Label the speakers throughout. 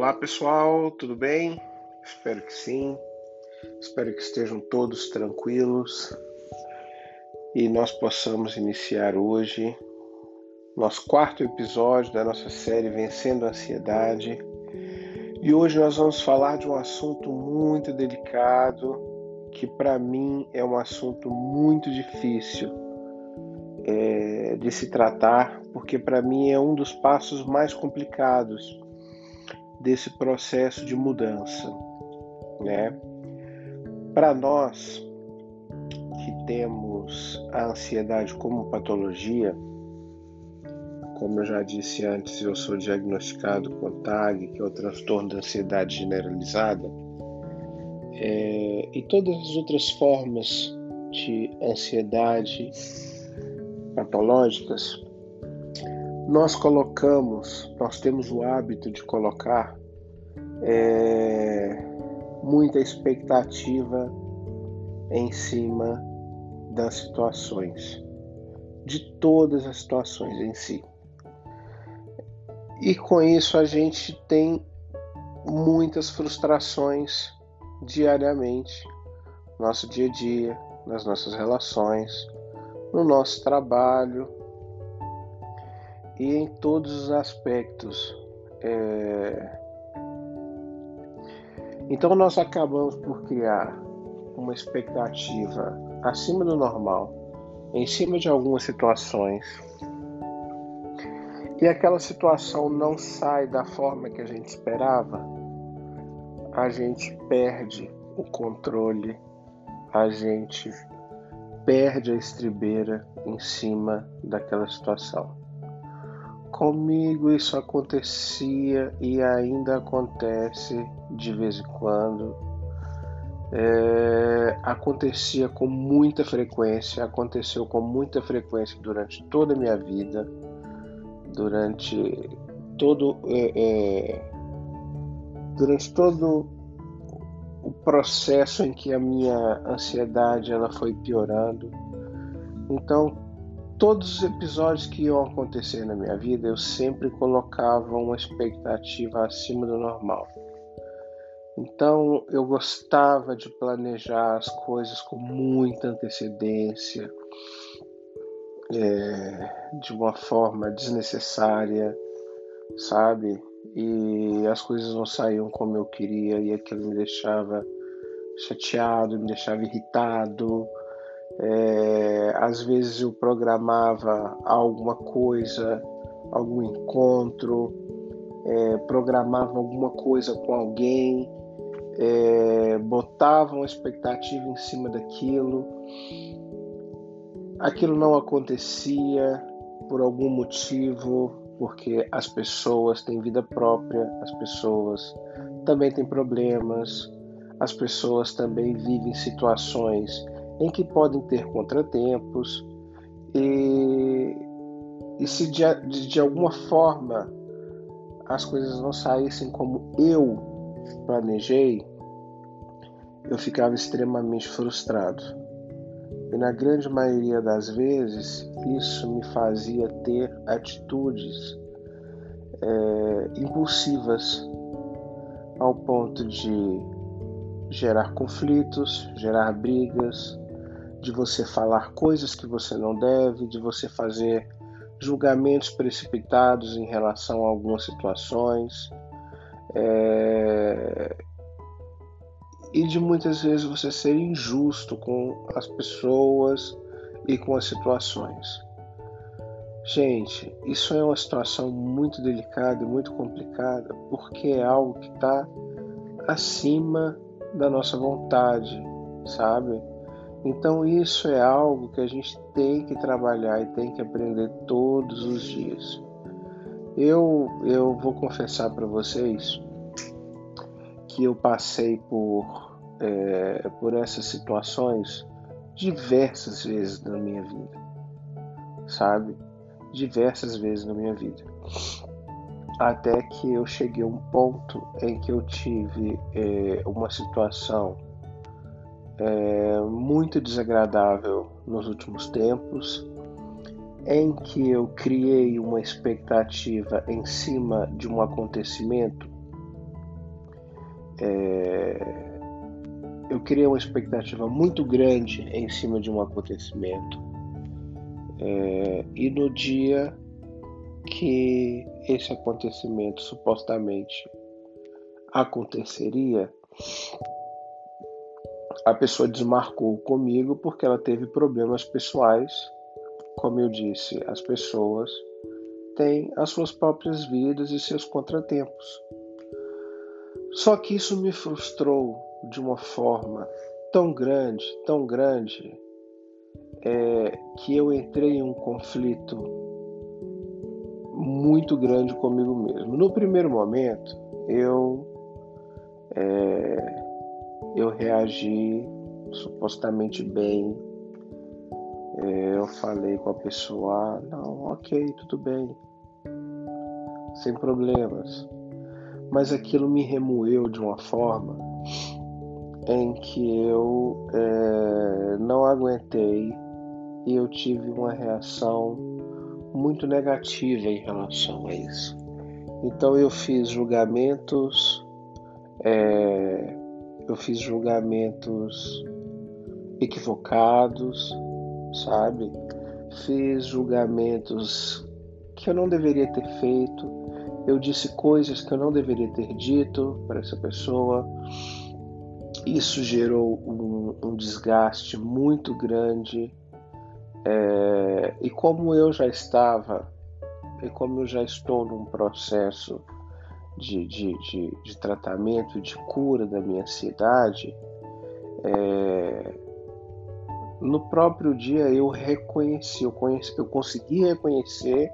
Speaker 1: Olá pessoal, tudo bem? Espero que sim. Espero que estejam todos tranquilos e nós possamos iniciar hoje nosso quarto episódio da nossa série Vencendo a Ansiedade. E hoje nós vamos falar de um assunto muito delicado que para mim é um assunto muito difícil é, de se tratar, porque para mim é um dos passos mais complicados desse processo de mudança, né? Para nós que temos a ansiedade como patologia, como eu já disse antes, eu sou diagnosticado com TAG, que é o transtorno da ansiedade generalizada, é, e todas as outras formas de ansiedade patológicas, nós colocamos, nós temos o hábito de colocar é, muita expectativa em cima das situações, de todas as situações em si. E com isso a gente tem muitas frustrações diariamente, no nosso dia a dia, nas nossas relações, no nosso trabalho, e em todos os aspectos. É... Então nós acabamos por criar uma expectativa acima do normal, em cima de algumas situações, e aquela situação não sai da forma que a gente esperava, a gente perde o controle, a gente perde a estribeira em cima daquela situação. Comigo isso acontecia e ainda acontece de vez em quando. É, acontecia com muita frequência, aconteceu com muita frequência durante toda a minha vida, durante todo é, é, durante todo o processo em que a minha ansiedade ela foi piorando. Então todos os episódios que iam acontecer na minha vida, eu sempre colocava uma expectativa acima do normal. Então eu gostava de planejar as coisas com muita antecedência, é, de uma forma desnecessária, sabe? E as coisas não saíam como eu queria e aquilo me deixava chateado, me deixava irritado é, às vezes eu programava alguma coisa, algum encontro, é, programava alguma coisa com alguém, é, botava uma expectativa em cima daquilo, aquilo não acontecia por algum motivo, porque as pessoas têm vida própria, as pessoas também têm problemas, as pessoas também vivem situações em que podem ter contratempos e, e se de, de, de alguma forma as coisas não saíssem como eu planejei, eu ficava extremamente frustrado. E na grande maioria das vezes, isso me fazia ter atitudes é, impulsivas, ao ponto de gerar conflitos, gerar brigas, de você falar coisas que você não deve, de você fazer julgamentos precipitados em relação a algumas situações. É... E de muitas vezes você ser injusto com as pessoas e com as situações. Gente, isso é uma situação muito delicada e muito complicada porque é algo que está acima da nossa vontade, sabe? Então isso é algo que a gente tem que trabalhar e tem que aprender todos os dias. Eu, eu vou confessar para vocês que eu passei por, é, por essas situações diversas vezes na minha vida, sabe? Diversas vezes na minha vida. Até que eu cheguei a um ponto em que eu tive é, uma situação é, muito desagradável nos últimos tempos, em que eu criei uma expectativa em cima de um acontecimento é, eu criei uma expectativa muito grande em cima de um acontecimento. É, e no dia que esse acontecimento supostamente aconteceria, a pessoa desmarcou comigo porque ela teve problemas pessoais. Como eu disse, as pessoas têm as suas próprias vidas e seus contratempos. Só que isso me frustrou de uma forma tão grande, tão grande, é, que eu entrei em um conflito muito grande comigo mesmo. No primeiro momento, eu é, eu reagi supostamente bem. É, eu falei com a pessoa, ah, não, ok, tudo bem, sem problemas. Mas aquilo me remoeu de uma forma em que eu é, não aguentei e eu tive uma reação muito negativa em relação a isso. Então eu fiz julgamentos é, eu fiz julgamentos equivocados, sabe? Fiz julgamentos que eu não deveria ter feito. Eu disse coisas que eu não deveria ter dito para essa pessoa. Isso gerou um, um desgaste muito grande. É, e como eu já estava, e como eu já estou num processo de, de, de, de tratamento, de cura da minha ansiedade, é, no próprio dia eu reconheci, eu, conheci, eu consegui reconhecer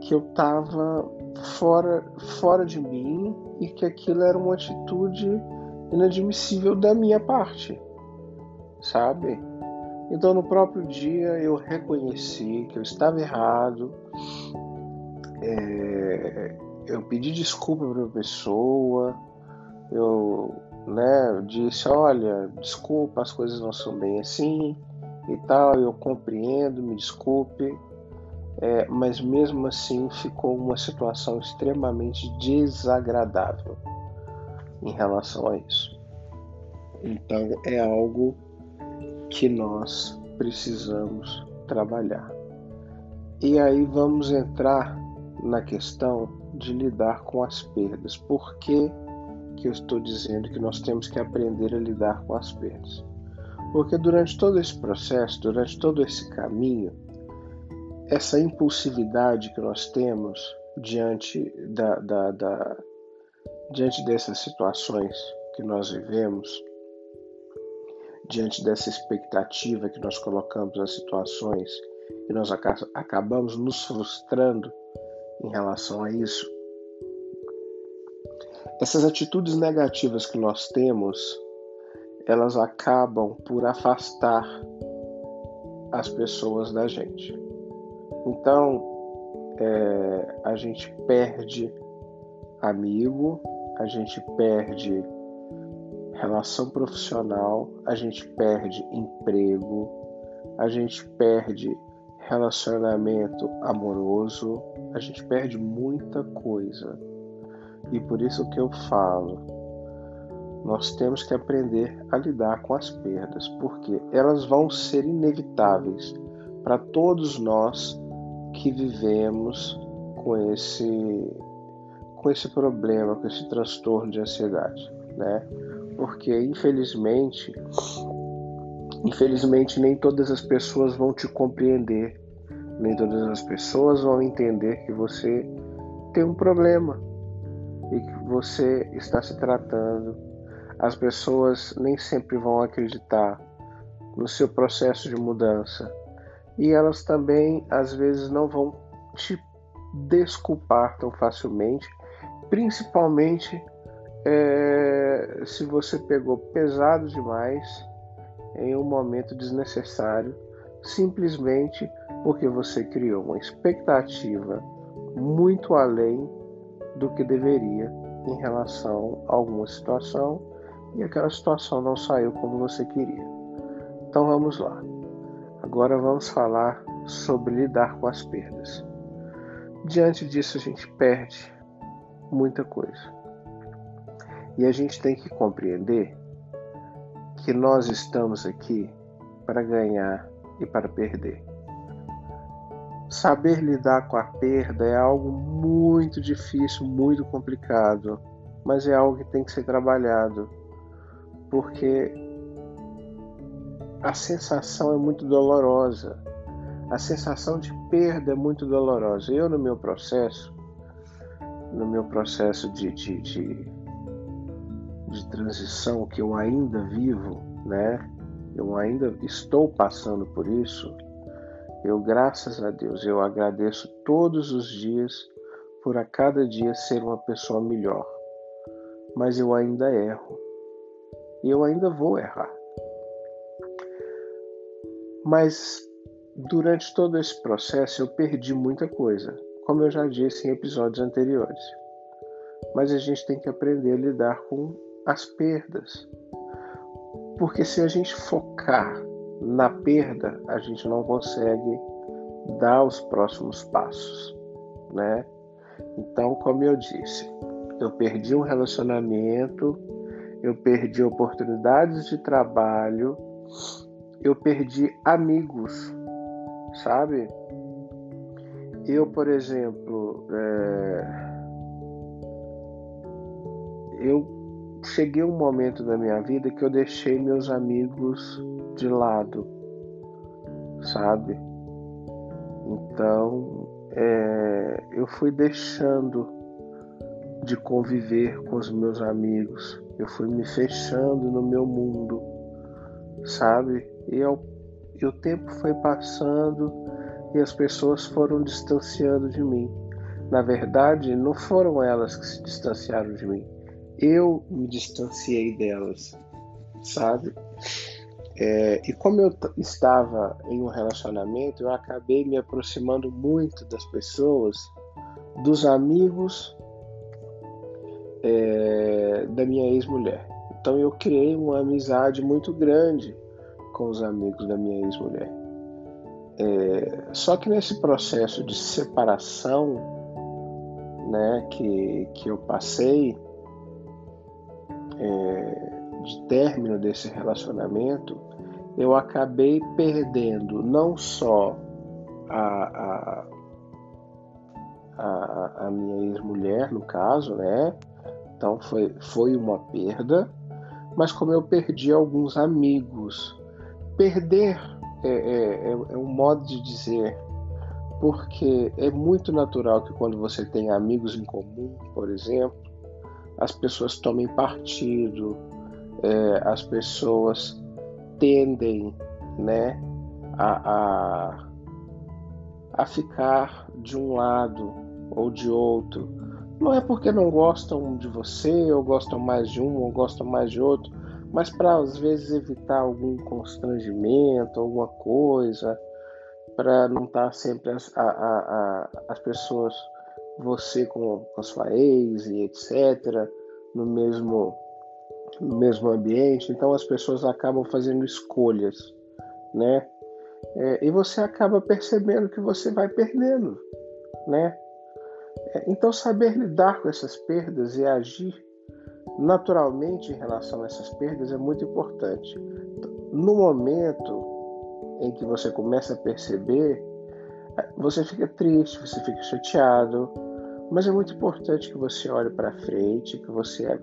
Speaker 1: que eu estava fora, fora de mim e que aquilo era uma atitude inadmissível da minha parte, sabe? Então no próprio dia eu reconheci que eu estava errado, é, eu pedi desculpa para a pessoa, eu né, disse, olha, desculpa, as coisas não são bem assim e tal, eu compreendo, me desculpe, é, mas mesmo assim ficou uma situação extremamente desagradável em relação a isso. Então é algo que nós precisamos trabalhar. E aí vamos entrar na questão de lidar com as perdas. Por que, que eu estou dizendo que nós temos que aprender a lidar com as perdas? Porque durante todo esse processo, durante todo esse caminho, essa impulsividade que nós temos diante, da, da, da diante dessas situações que nós vivemos, diante dessa expectativa que nós colocamos nas situações e nós acabamos nos frustrando em relação a isso. Essas atitudes negativas que nós temos, elas acabam por afastar as pessoas da gente. Então, é, a gente perde amigo, a gente perde relação profissional, a gente perde emprego, a gente perde relacionamento amoroso, a gente perde muita coisa. E por isso que eu falo, nós temos que aprender a lidar com as perdas, porque elas vão ser inevitáveis para todos nós que vivemos com esse com esse problema, com esse transtorno de ansiedade, né? Porque infelizmente Infelizmente, nem todas as pessoas vão te compreender, nem todas as pessoas vão entender que você tem um problema e que você está se tratando. As pessoas nem sempre vão acreditar no seu processo de mudança e elas também às vezes não vão te desculpar tão facilmente, principalmente é, se você pegou pesado demais em um momento desnecessário, simplesmente porque você criou uma expectativa muito além do que deveria em relação a alguma situação e aquela situação não saiu como você queria. Então vamos lá. Agora vamos falar sobre lidar com as perdas. Diante disso, a gente perde muita coisa. E a gente tem que compreender que nós estamos aqui para ganhar e para perder. Saber lidar com a perda é algo muito difícil, muito complicado, mas é algo que tem que ser trabalhado, porque a sensação é muito dolorosa. A sensação de perda é muito dolorosa. Eu, no meu processo, no meu processo de, de, de, de transição que eu ainda vivo, né? Eu ainda estou passando por isso. Eu, graças a Deus, eu agradeço todos os dias por a cada dia ser uma pessoa melhor. Mas eu ainda erro. E eu ainda vou errar. Mas durante todo esse processo eu perdi muita coisa, como eu já disse em episódios anteriores. Mas a gente tem que aprender a lidar com as perdas. Porque se a gente focar na perda, a gente não consegue dar os próximos passos, né? Então, como eu disse, eu perdi um relacionamento, eu perdi oportunidades de trabalho, eu perdi amigos, sabe? Eu, por exemplo, é... eu cheguei um momento da minha vida que eu deixei meus amigos de lado, sabe? Então, é... eu fui deixando de conviver com os meus amigos, eu fui me fechando no meu mundo, sabe? E, eu, e o tempo foi passando e as pessoas foram distanciando de mim. Na verdade, não foram elas que se distanciaram de mim. Eu me distanciei delas, sabe? É, e como eu estava em um relacionamento, eu acabei me aproximando muito das pessoas, dos amigos é, da minha ex-mulher. Então eu criei uma amizade muito grande com os amigos da minha ex-mulher. É, só que nesse processo de separação né, que, que eu passei, é, de término desse relacionamento, eu acabei perdendo não só a, a, a, a minha ex-mulher, no caso, né? Então foi, foi uma perda, mas como eu perdi alguns amigos Perder é, é, é, é um modo de dizer, porque é muito natural que quando você tem amigos em comum, por exemplo, as pessoas tomem partido, é, as pessoas tendem né, a, a, a ficar de um lado ou de outro. Não é porque não gostam de você, ou gostam mais de um, ou gostam mais de outro, mas para às vezes evitar algum constrangimento, alguma coisa, para não estar tá sempre as, a, a, a, as pessoas, você com, a sua ex e etc., no mesmo, no mesmo ambiente, então as pessoas acabam fazendo escolhas, né? É, e você acaba percebendo que você vai perdendo, né? É, então saber lidar com essas perdas e agir naturalmente em relação a essas perdas é muito importante. No momento em que você começa a perceber, você fica triste, você fica chateado, mas é muito importante que você olhe para frente, que você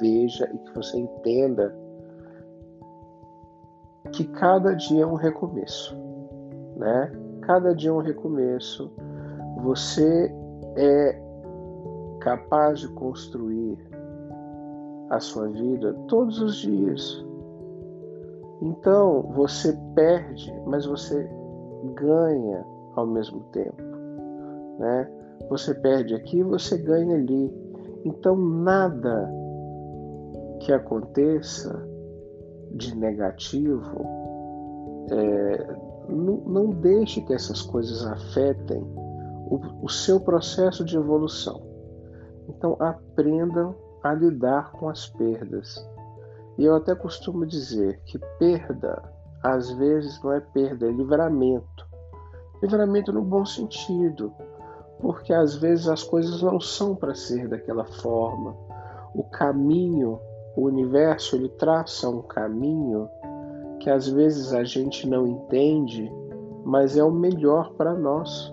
Speaker 1: veja e que você entenda que cada dia é um recomeço, né? Cada dia é um recomeço. Você é capaz de construir a sua vida todos os dias. Então você perde, mas você ganha ao mesmo tempo, né? Você perde aqui, você ganha ali. Então nada que aconteça de negativo, é, não, não, deixe que essas coisas afetem o, o seu processo de evolução. Então aprendam a lidar com as perdas. E eu até costumo dizer que perda, às vezes, não é perda, é livramento. Livramento no bom sentido, porque às vezes as coisas não são para ser daquela forma. o caminho, o universo, ele traça um caminho que às vezes a gente não entende, mas é o melhor para nós,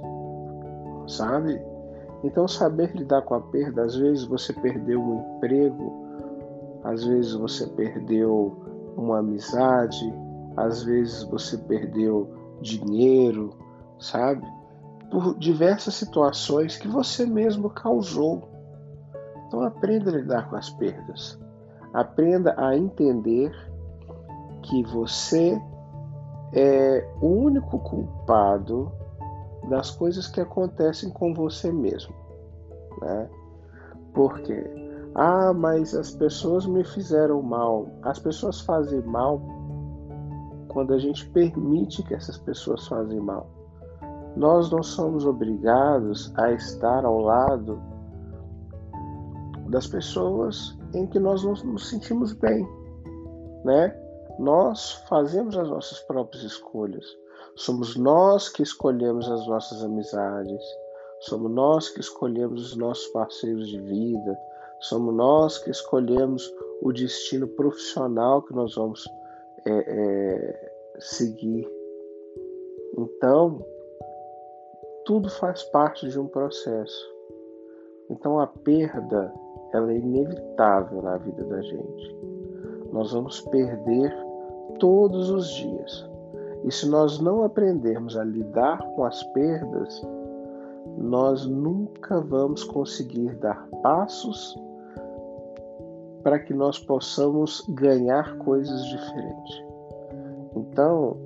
Speaker 1: sabe? Então, saber lidar com a perda, às vezes você perdeu um emprego, às vezes você perdeu uma amizade, às vezes você perdeu dinheiro, sabe? Por diversas situações que você mesmo causou. Então, aprenda a lidar com as perdas. Aprenda a entender que você é o único culpado das coisas que acontecem com você mesmo, né? Porque ah, mas as pessoas me fizeram mal. As pessoas fazem mal quando a gente permite que essas pessoas fazem mal. Nós não somos obrigados a estar ao lado das pessoas em que nós não nos sentimos bem, né? Nós fazemos as nossas próprias escolhas. Somos nós que escolhemos as nossas amizades. Somos nós que escolhemos os nossos parceiros de vida. Somos nós que escolhemos o destino profissional que nós vamos é, é, seguir. Então, tudo faz parte de um processo. Então, a perda ela é inevitável na vida da gente. Nós vamos perder todos os dias. E se nós não aprendermos a lidar com as perdas, nós nunca vamos conseguir dar passos para que nós possamos ganhar coisas diferentes. Então,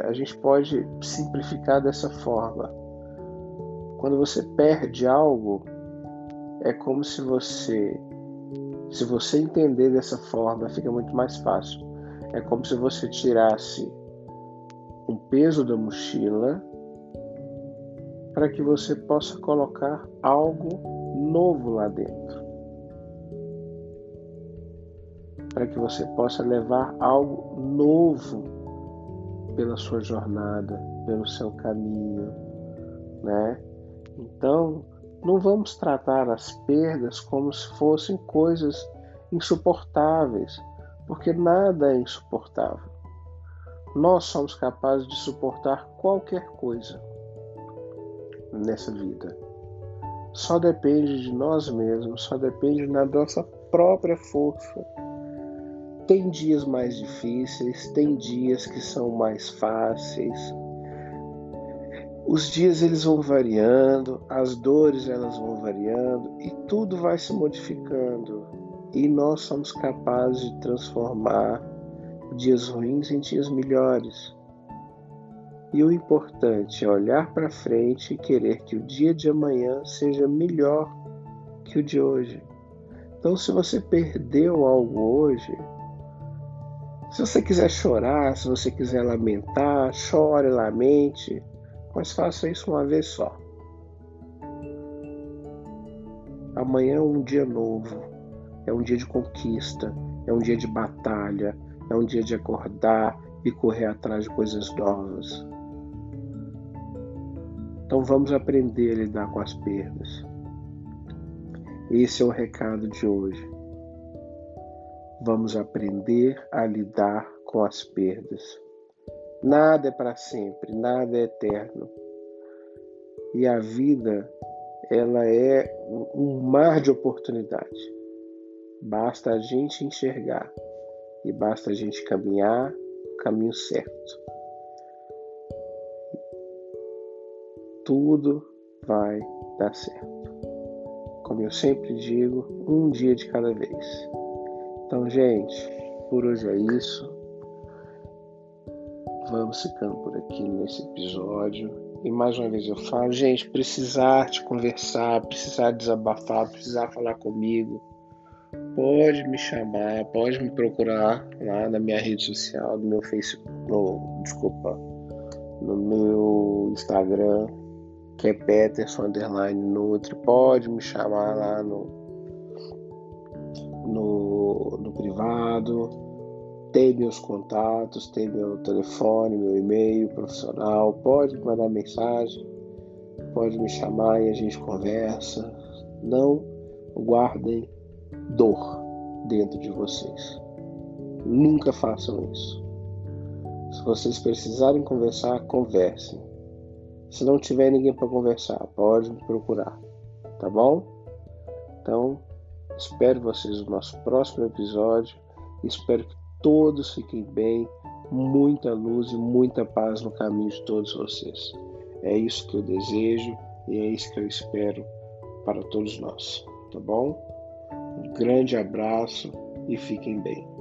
Speaker 1: a gente pode simplificar dessa forma. Quando você perde algo, é como se você, se você entender dessa forma, fica muito mais fácil. É como se você tirasse um peso da mochila para que você possa colocar algo novo lá dentro. Para que você possa levar algo novo pela sua jornada, pelo seu caminho, né? Então, não vamos tratar as perdas como se fossem coisas insuportáveis, porque nada é insuportável. Nós somos capazes de suportar qualquer coisa nessa vida. Só depende de nós mesmos, só depende da nossa própria força. Tem dias mais difíceis, tem dias que são mais fáceis, os dias eles vão variando, as dores elas vão variando e tudo vai se modificando. E nós somos capazes de transformar dias ruins em dias melhores. E o importante é olhar para frente e querer que o dia de amanhã seja melhor que o de hoje. Então, se você perdeu algo hoje, se você quiser chorar, se você quiser lamentar, chore, lamente mas faça isso uma vez só. Amanhã é um dia novo, é um dia de conquista, é um dia de batalha, é um dia de acordar e correr atrás de coisas novas. Então vamos aprender a lidar com as perdas. Esse é o recado de hoje. Vamos aprender a lidar com as perdas. Nada é para sempre, nada é eterno. E a vida, ela é um mar de oportunidade. Basta a gente enxergar e basta a gente caminhar o caminho certo. Tudo vai dar certo. Como eu sempre digo, um dia de cada vez. Então, gente, por hoje é isso. Vamos ficando por aqui nesse episódio. E mais uma vez eu falo, gente, precisar te conversar, precisar desabafar, precisar falar comigo, pode me chamar, pode me procurar lá na minha rede social, no meu Facebook, no, desculpa, no meu Instagram, que é Peterson Underline Nutri, pode me chamar lá no, no, no privado tem meus contatos, tem meu telefone, meu e-mail profissional, pode mandar mensagem, pode me chamar e a gente conversa. Não guardem dor dentro de vocês. Nunca façam isso. Se vocês precisarem conversar, conversem. Se não tiver ninguém para conversar, pode me procurar, tá bom? Então, espero vocês no nosso próximo episódio. Espero que todos fiquem bem, muita luz e muita paz no caminho de todos vocês. É isso que eu desejo e é isso que eu espero para todos nós, tá bom? Um grande abraço e fiquem bem.